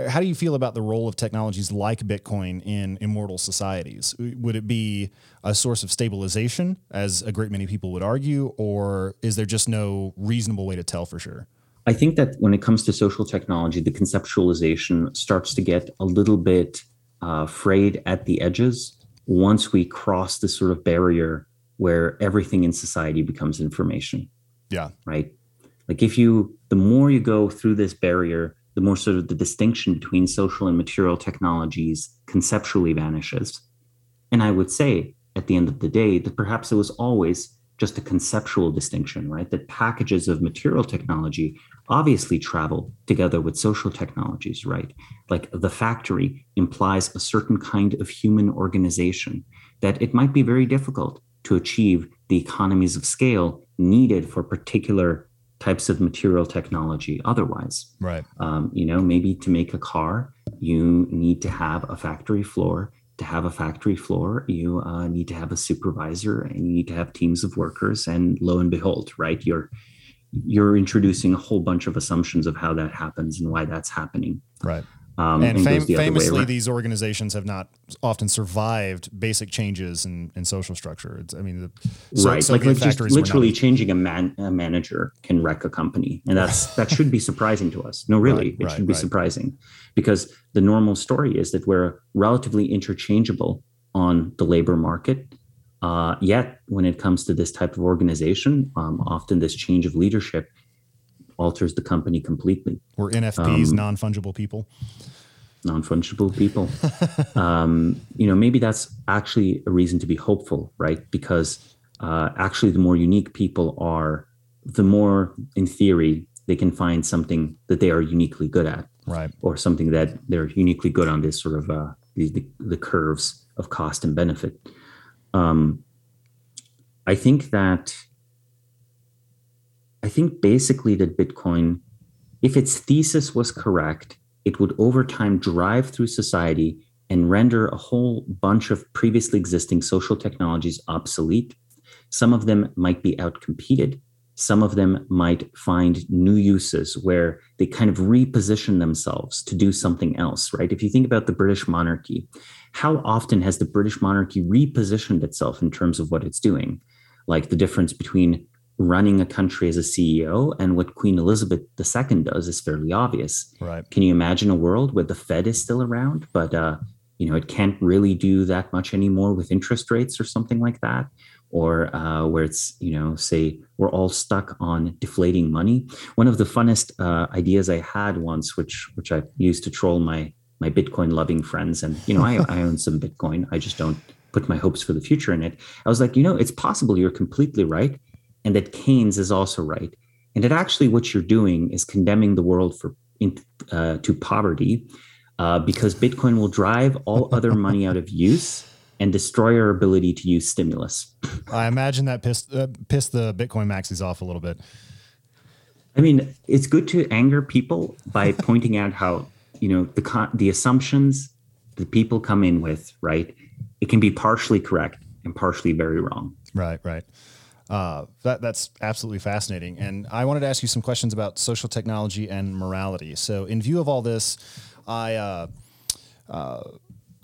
how do you feel about the role of technologies like Bitcoin in immortal societies? Would it be a source of stabilization, as a great many people would argue, or is there just no reasonable way to tell for sure? I think that when it comes to social technology, the conceptualization starts to get a little bit uh, frayed at the edges once we cross this sort of barrier where everything in society becomes information. Yeah. Right. Like if you, the more you go through this barrier, the more sort of the distinction between social and material technologies conceptually vanishes. And I would say at the end of the day that perhaps it was always just a conceptual distinction, right? That packages of material technology obviously travel together with social technologies, right? Like the factory implies a certain kind of human organization that it might be very difficult to achieve the economies of scale needed for particular types of material technology otherwise. Right. Um, you know, maybe to make a car, you need to have a factory floor. To have a factory floor, you uh, need to have a supervisor and you need to have teams of workers. And lo and behold, right, you're you're introducing a whole bunch of assumptions of how that happens and why that's happening. Right. Um, and, and fam- the famously, these organizations have not often survived basic changes in, in social structure. It's, I mean, the, so, right, like, literally not- changing a, man, a manager can wreck a company, and that's that should be surprising to us. No, really, right, it right, should be surprising because the normal story is that we're relatively interchangeable on the labor market. Uh, yet, when it comes to this type of organization, um, often this change of leadership alters the company completely. We're NFPs, um, non fungible people. Non fungible people. um, you know, maybe that's actually a reason to be hopeful, right? Because uh, actually, the more unique people are, the more, in theory, they can find something that they are uniquely good at, right? Or something that they're uniquely good on this sort of uh, the, the, the curves of cost and benefit. Um, I think that I think basically that Bitcoin, if its thesis was correct, it would over time drive through society and render a whole bunch of previously existing social technologies obsolete. Some of them might be outcompeted. Some of them might find new uses where they kind of reposition themselves to do something else, right? If you think about the British monarchy, how often has the British monarchy repositioned itself in terms of what it's doing? Like the difference between running a country as a CEO. And what Queen Elizabeth II does is fairly obvious. Right. Can you imagine a world where the Fed is still around, but uh, you know it can't really do that much anymore with interest rates or something like that? Or uh, where it's you know say we're all stuck on deflating money. One of the funnest uh, ideas I had once, which which I used to troll my my Bitcoin loving friends, and you know I, I own some Bitcoin. I just don't put my hopes for the future in it. I was like, you know, it's possible you're completely right and that Keynes is also right, and that actually what you're doing is condemning the world for uh, to poverty, uh, because Bitcoin will drive all other money out of use and destroy our ability to use stimulus. I imagine that pissed uh, pissed the Bitcoin maxis off a little bit. I mean, it's good to anger people by pointing out how you know the the assumptions that people come in with, right? It can be partially correct and partially very wrong. Right, right. Uh, that that's absolutely fascinating. And I wanted to ask you some questions about social technology and morality. So, in view of all this, I. Uh, uh,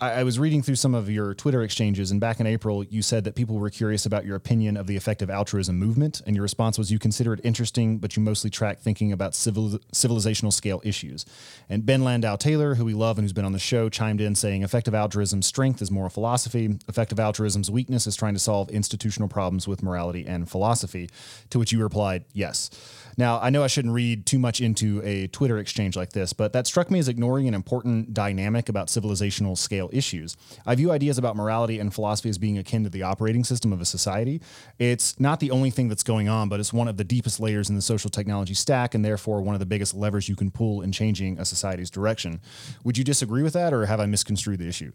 I, I was reading through some of your Twitter exchanges, and back in April, you said that people were curious about your opinion of the effective altruism movement, and your response was you consider it interesting, but you mostly track thinking about civil, civilizational scale issues. And Ben Landau Taylor, who we love and who's been on the show, chimed in saying effective altruism's strength is moral philosophy, effective altruism's weakness is trying to solve institutional problems with morality and philosophy. To which you replied, yes. Now, I know I shouldn't read too much into a Twitter exchange like this, but that struck me as ignoring an important dynamic about civilizational scale issues. I view ideas about morality and philosophy as being akin to the operating system of a society. It's not the only thing that's going on, but it's one of the deepest layers in the social technology stack, and therefore one of the biggest levers you can pull in changing a society's direction. Would you disagree with that, or have I misconstrued the issue?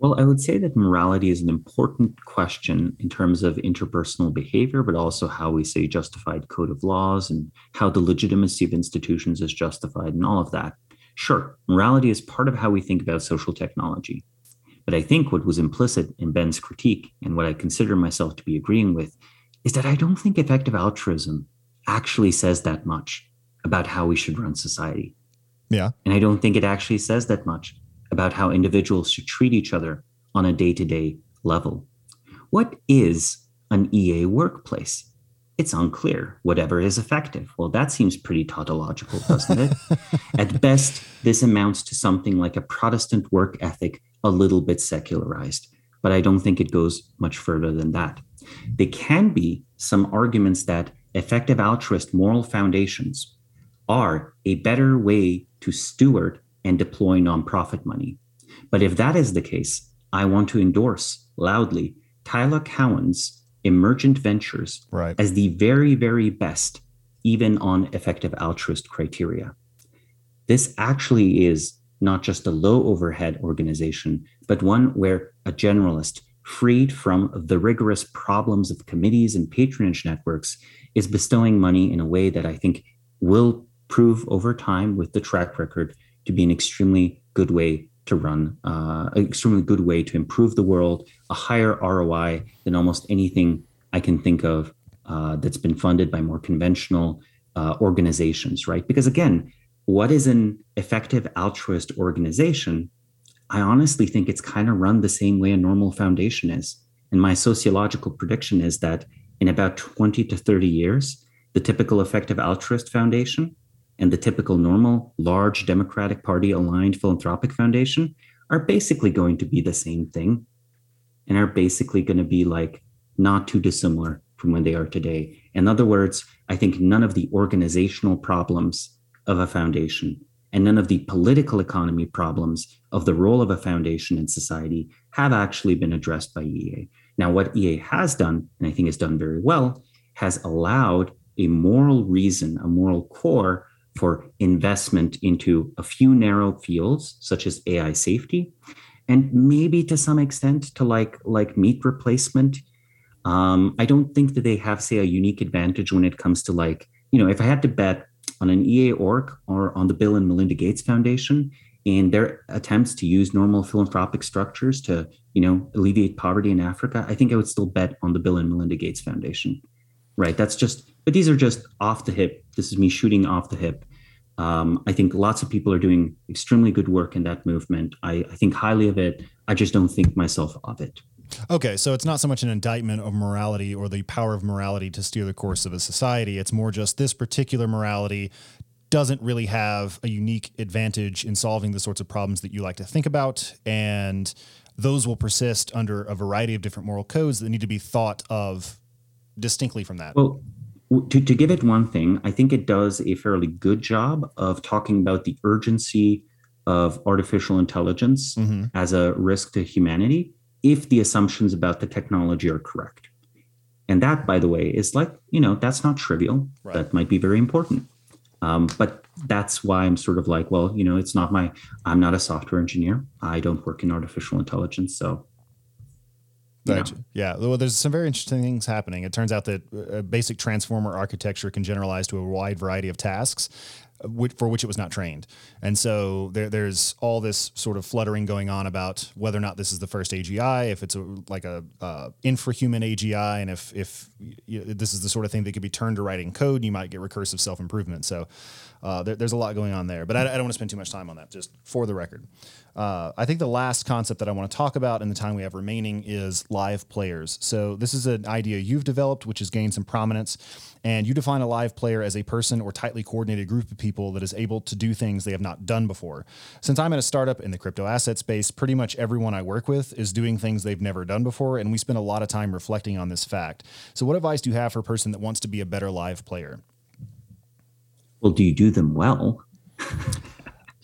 Well, I would say that morality is an important question in terms of interpersonal behavior, but also how we say justified code of laws and how the legitimacy of institutions is justified and all of that. Sure, morality is part of how we think about social technology. But I think what was implicit in Ben's critique and what I consider myself to be agreeing with is that I don't think effective altruism actually says that much about how we should run society. Yeah. And I don't think it actually says that much about how individuals should treat each other on a day to day level. What is an EA workplace? It's unclear. Whatever is effective. Well, that seems pretty tautological, doesn't it? At best, this amounts to something like a Protestant work ethic, a little bit secularized, but I don't think it goes much further than that. There can be some arguments that effective altruist moral foundations are a better way to steward and deploy nonprofit money. But if that is the case, I want to endorse loudly Tyler Cowen's emergent ventures right. as the very, very best, even on effective altruist criteria. This actually is not just a low overhead organization, but one where a generalist, freed from the rigorous problems of committees and patronage networks, is bestowing money in a way that I think will prove over time with the track record to be an extremely good way to run, uh, an extremely good way to improve the world, a higher ROI than almost anything I can think of uh, that's been funded by more conventional uh, organizations, right? Because again, what is an effective altruist organization? I honestly think it's kind of run the same way a normal foundation is. And my sociological prediction is that in about 20 to 30 years, the typical effective altruist foundation and the typical normal large Democratic Party aligned philanthropic foundation are basically going to be the same thing and are basically going to be like not too dissimilar from when they are today. In other words, I think none of the organizational problems of a foundation and none of the political economy problems of the role of a foundation in society have actually been addressed by EA. Now, what EA has done, and I think has done very well, has allowed a moral reason, a moral core for investment into a few narrow fields such as AI safety and maybe to some extent to like like meat replacement. Um, I don't think that they have say a unique advantage when it comes to like you know if I had to bet on an EA org or on the Bill and Melinda Gates Foundation and their attempts to use normal philanthropic structures to you know alleviate poverty in Africa, I think I would still bet on the Bill and Melinda Gates Foundation. Right. That's just but these are just off the hip. This is me shooting off the hip. Um, I think lots of people are doing extremely good work in that movement. I, I think highly of it. I just don't think myself of it. Okay, so it's not so much an indictment of morality or the power of morality to steer the course of a society. It's more just this particular morality doesn't really have a unique advantage in solving the sorts of problems that you like to think about. And those will persist under a variety of different moral codes that need to be thought of distinctly from that. Well, to, to give it one thing, I think it does a fairly good job of talking about the urgency of artificial intelligence mm-hmm. as a risk to humanity if the assumptions about the technology are correct. And that, by the way, is like, you know, that's not trivial. Right. That might be very important. Um, but that's why I'm sort of like, well, you know, it's not my, I'm not a software engineer. I don't work in artificial intelligence. So Gotcha. Yeah. Well, there's some very interesting things happening. It turns out that a uh, basic transformer architecture can generalize to a wide variety of tasks. for which it was not trained. And so there, there's all this sort of fluttering going on about whether or not this is the first AGI, if it's a, like a uh, infrahuman AGI, and if if you this is the sort of thing that could be turned to writing code, you might get recursive self improvement. So uh, there, there's a lot going on there, but I, I don't want to spend too much time on that. Just for the record, uh, I think the last concept that I want to talk about in the time we have remaining is live players. So this is an idea you've developed, which has gained some prominence, and you define a live player as a person or tightly coordinated group of people that is able to do things they have not done before. Since I'm at a startup in the crypto asset space, pretty much everyone I work with is doing things they've never done before, and we spend a lot of time reflecting on this fact. So, what advice do you have for a person that wants to be a better live player? Well, do you do them well?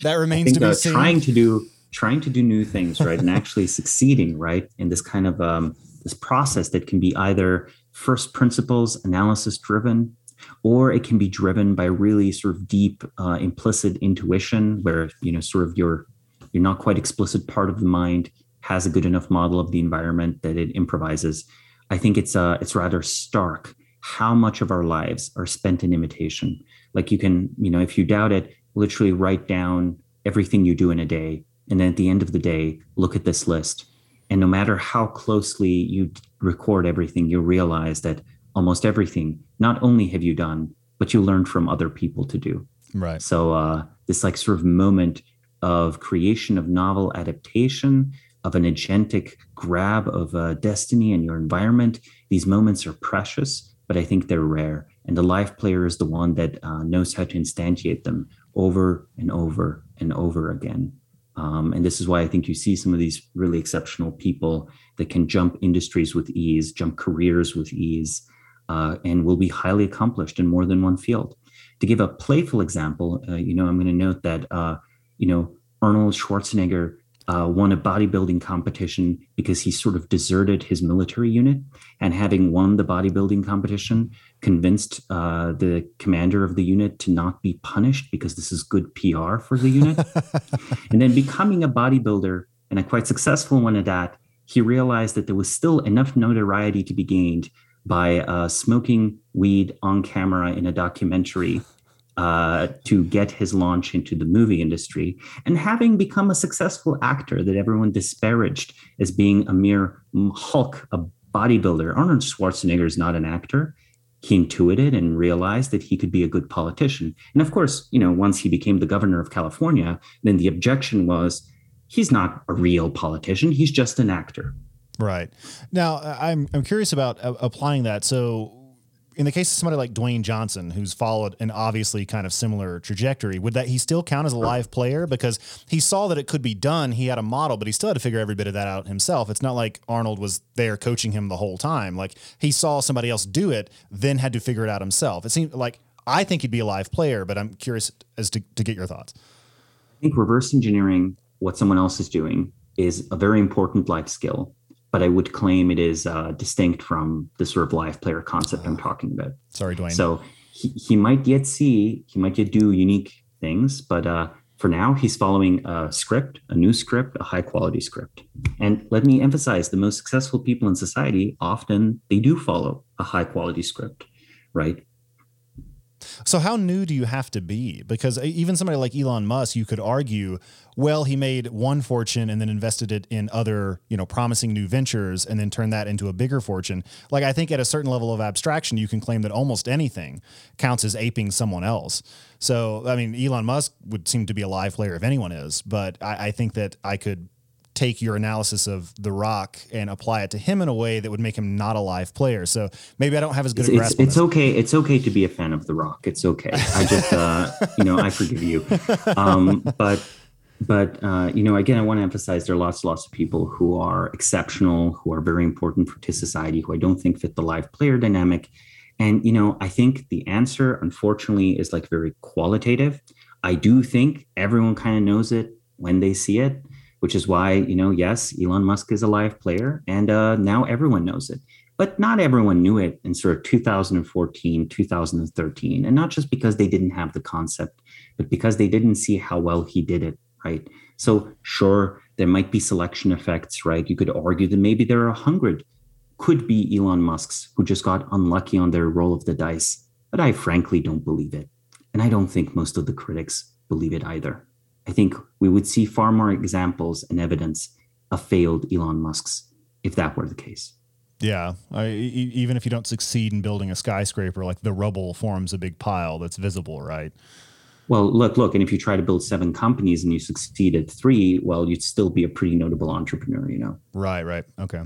That remains to be seen. Trying to do trying to do new things, right, and actually succeeding, right, in this kind of um, this process that can be either first principles analysis driven, or it can be driven by really sort of deep uh, implicit intuition, where you know sort of your you're not quite explicit part of the mind has a good enough model of the environment that it improvises. I think it's uh, it's rather stark how much of our lives are spent in imitation like you can, you know, if you doubt it, literally write down everything you do in a day. And then at the end of the day, look at this list. And no matter how closely you record everything, you realize that almost everything, not only have you done, but you learned from other people to do. Right. So uh, this like sort of moment of creation of novel adaptation, of an agentic grab of uh, destiny and your environment. These moments are precious, but I think they're rare. And the live player is the one that uh, knows how to instantiate them over and over and over again. Um, and this is why I think you see some of these really exceptional people that can jump industries with ease, jump careers with ease, uh, and will be highly accomplished in more than one field. To give a playful example, uh, you know, I'm going to note that, uh, you know, Arnold Schwarzenegger uh, won a bodybuilding competition because he sort of deserted his military unit. And having won the bodybuilding competition, convinced uh, the commander of the unit to not be punished because this is good PR for the unit. and then becoming a bodybuilder and a quite successful one at that, he realized that there was still enough notoriety to be gained by uh, smoking weed on camera in a documentary uh, to get his launch into the movie industry. And having become a successful actor that everyone disparaged as being a mere Hulk, a bodybuilder, Arnold Schwarzenegger is not an actor he intuited and realized that he could be a good politician. And of course, you know, once he became the governor of California, then the objection was he's not a real politician, he's just an actor. Right. Now, I'm I'm curious about uh, applying that. So in the case of somebody like Dwayne Johnson, who's followed an obviously kind of similar trajectory, would that he still count as a live player because he saw that it could be done? He had a model, but he still had to figure every bit of that out himself. It's not like Arnold was there coaching him the whole time. Like he saw somebody else do it, then had to figure it out himself. It seemed like I think he'd be a live player, but I'm curious as to, to get your thoughts. I think reverse engineering what someone else is doing is a very important life skill but I would claim it is uh, distinct from the sort of live player concept I'm talking about. Sorry, Dwayne. So he, he might yet see, he might yet do unique things, but uh, for now, he's following a script, a new script, a high quality script. And let me emphasize the most successful people in society often they do follow a high quality script, right? So how new do you have to be? Because uh, even somebody like Elon Musk, you could argue, well, he made one fortune and then invested it in other, you know, promising new ventures and then turned that into a bigger fortune. Like I think at a certain level of abstraction, you can claim that almost anything counts as aping someone else. So I mean, Elon Musk would seem to be a live player if anyone is, but I, I think that I could take your analysis of The Rock and apply it to him in a way that would make him not a live player. So maybe I don't have as good it's, a grasp. It's, it's okay. It's okay to be a fan of The Rock. It's okay. I just, uh, you know, I forgive you. Um, but, but uh, you know, again, I want to emphasize there are lots, lots of people who are exceptional, who are very important for to society, who I don't think fit the live player dynamic. And you know, I think the answer, unfortunately, is like very qualitative. I do think everyone kind of knows it when they see it which is why, you know, yes, Elon Musk is a live player and uh, now everyone knows it. But not everyone knew it in sort of 2014, 2013. And not just because they didn't have the concept, but because they didn't see how well he did it, right? So, sure, there might be selection effects, right? You could argue that maybe there are a hundred could be Elon Musk's who just got unlucky on their roll of the dice. But I frankly don't believe it And I don't think most of the critics believe it either. I think we would see far more examples and evidence of failed Elon Musk's if that were the case. Yeah, I, even if you don't succeed in building a skyscraper, like the rubble forms a big pile that's visible, right? Well, look, look, and if you try to build seven companies and you succeed at three, well, you'd still be a pretty notable entrepreneur, you know? Right, right. Okay.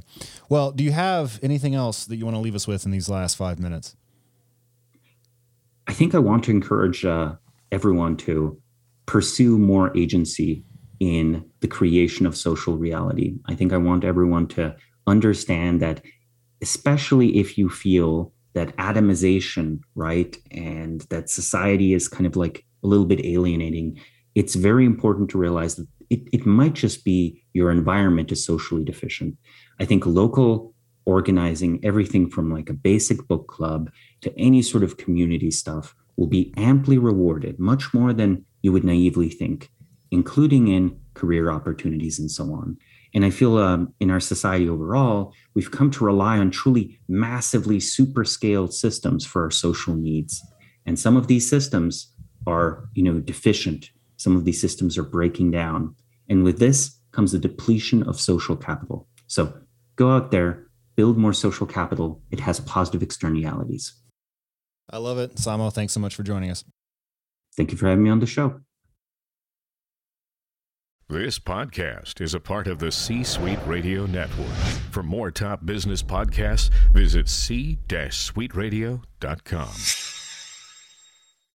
Well, do you have anything else that you want to leave us with in these last five minutes? I think I want to encourage uh, everyone to pursue more agency in the creation of social reality. I think I want everyone to understand that, especially if you feel that atomization, right, and that society is kind of like a little bit alienating, it's very important to realize that it, it might just be your environment is socially deficient. I think local organizing, everything from like a basic book club to any sort of community stuff, will be amply rewarded, much more than you would naively think, including in career opportunities and so on. And I feel um, in our society overall, we've come to rely on truly massively super scaled systems for our social needs. And some of these systems are, you know, deficient. Some of these systems are breaking down. And with this comes the depletion of social capital. So go out there, build more social capital. It has positive externalities. I love it. Samo, thanks so much for joining us. Thank you for having me on the show. This podcast is a part of the C Suite Radio Network. For more top business podcasts, visit c-suiteradio.com.